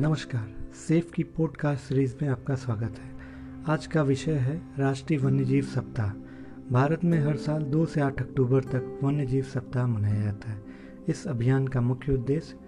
नमस्कार, सेफ़ की podcast series में आपका स्वागत है। आज का विषय है राष्ट्रीय वन्यजीव सप्ताह। भारत में हर साल 2 से 8 अक्टूबर तक वन्यजीव सप्ताह मनाया जाता है। इस अभियान का मुख्य उद्देश्य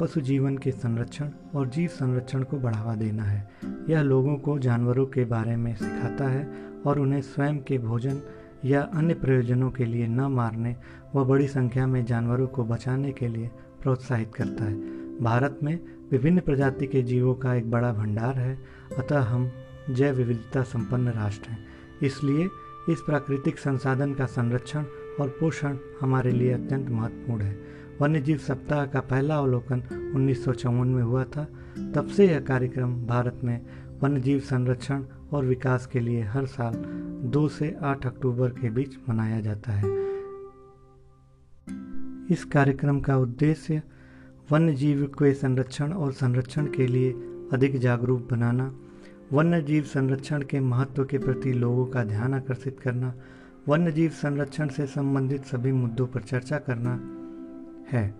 पशु जीवन के संरक्षण और जीव संरक्षण को बढ़ावा देना है। यह लोगों को जानवरों के बारे में सिखाता है और उन्हें स्वयं के भोजन या अन्य प्रयोजनों के लिए न मारने व बड़ी संख्या में जानवरों को बचाने के लिए प्रोत्साहित करता है। भारत में विभिन्न प्रजाति के जीवों का एक बड़ा भंडार है, अतः हम जैव विविधता संपन्न राष्ट्र हैं। इसलिए इस प्राकृतिक संसाधन का संरक्षण और पोषण हमारे लिए अत्यंत महत्वपूर्ण है। वन्यजीव सप्ताह का पहला अवलोकन उन्नीस सौ चौवन में हुआ था। तब से यह कार्यक्रम भारत में वन्यजीव संरक्षण और विकास के लिए हर साल 2 से 8 अक्टूबर के बीच मनाया जाता है। इस कार्यक्रम का उद्देश्य वन्य जीव के संरक्षण और संरक्षण के लिए अधिक जागरूक बनाना वन्य जीव संरक्षण के महत्व के प्रति लोगों का ध्यान आकर्षित करना वन्य जीव संरक्षण से संबंधित सभी मुद्दों पर चर्चा करना है।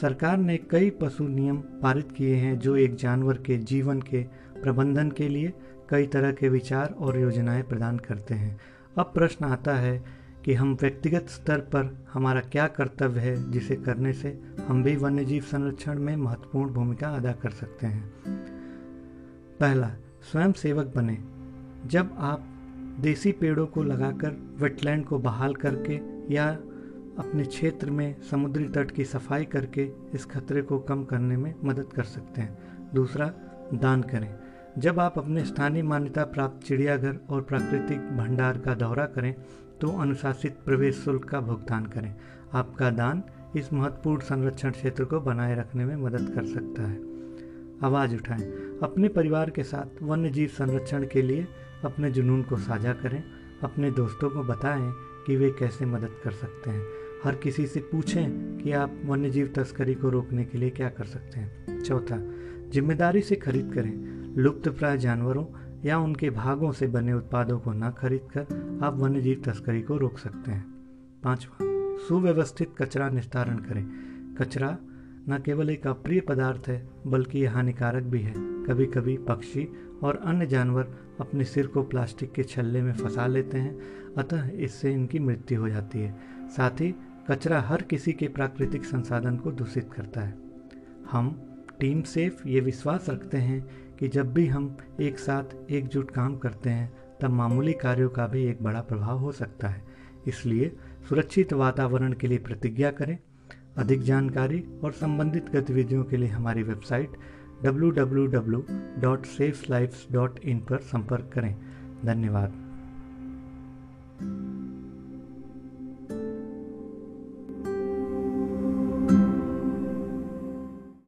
सरकार ने कई पशु नियम पारित किए हैं जो एक जानवर के जीवन के प्रबंधन के लिए कई तरह के विचार और योजनाएँ प्रदान करते हैं। अब प्रश्न आता है कि हम व्यक्तिगत स्तर पर हमारा क्या कर्तव्य है जिसे करने से हम भी वन्यजीव संरक्षण में महत्वपूर्ण भूमिका अदा कर सकते हैं। पहला स्वयं सेवक बने। जब आप देसी पेड़ों को लगाकर वेटलैंड को बहाल करके या अपने क्षेत्र में समुद्री तट की सफ़ाई करके इस खतरे को कम करने में मदद कर सकते हैं। दूसरा, दान करें। जब आप अपने स्थानीय मान्यता प्राप्त चिड़ियाघर और प्राकृतिक भंडार का दौरा करें तो अनुशासित प्रवेश शुल्क का भुगतान करें। आपका दान इस महत्वपूर्ण संरक्षण क्षेत्र को बनाए रखने में मदद कर सकता है। आवाज़ उठाएँ। अपने परिवार के साथ वन्य जीव संरक्षण के लिए अपने जुनून को साझा करें। अपने दोस्तों को बताएँ कि वे कैसे मदद कर सकते हैं। हर किसी से पूछें कि आप वन्य जीव तस्करी को रोकने के लिए क्या कर सकते हैं। चौथा, ज़िम्मेदारी से खरीद करें। लुप्त प्राय जानवरों या उनके भागों से बने उत्पादों को न खरीदकर आप वन्यजीव तस्करी को रोक सकते हैं। पांचवा, सुव्यवस्थित कचरा निस्तारण करें। कचरा न केवल एक अप्रिय पदार्थ है, बल्कि यह हानिकारक भी है। कभी कभी पक्षी और अन्य जानवर अपने सिर को प्लास्टिक के छल्ले में फंसा लेते हैं, अतः इससे इनकी मृत्यु हो जाती है। साथ ही, कचरा हर किसी के प्राकृतिक संसाधन को दूषित करता है। हम, टीम सेफ़, ये विश्वास रखते हैं कि जब भी हम एक साथ एकजुट काम करते हैं, तब मामूली कार्यों का भी एक बड़ा प्रभाव हो सकता है। इसलिए सुरक्षित वातावरण के लिए प्रतिज्ञा करें। अधिक जानकारी और संबंधित गतिविधियों के लिए हमारी वेबसाइट www.safelives.in पर संपर्क करें। धन्यवाद।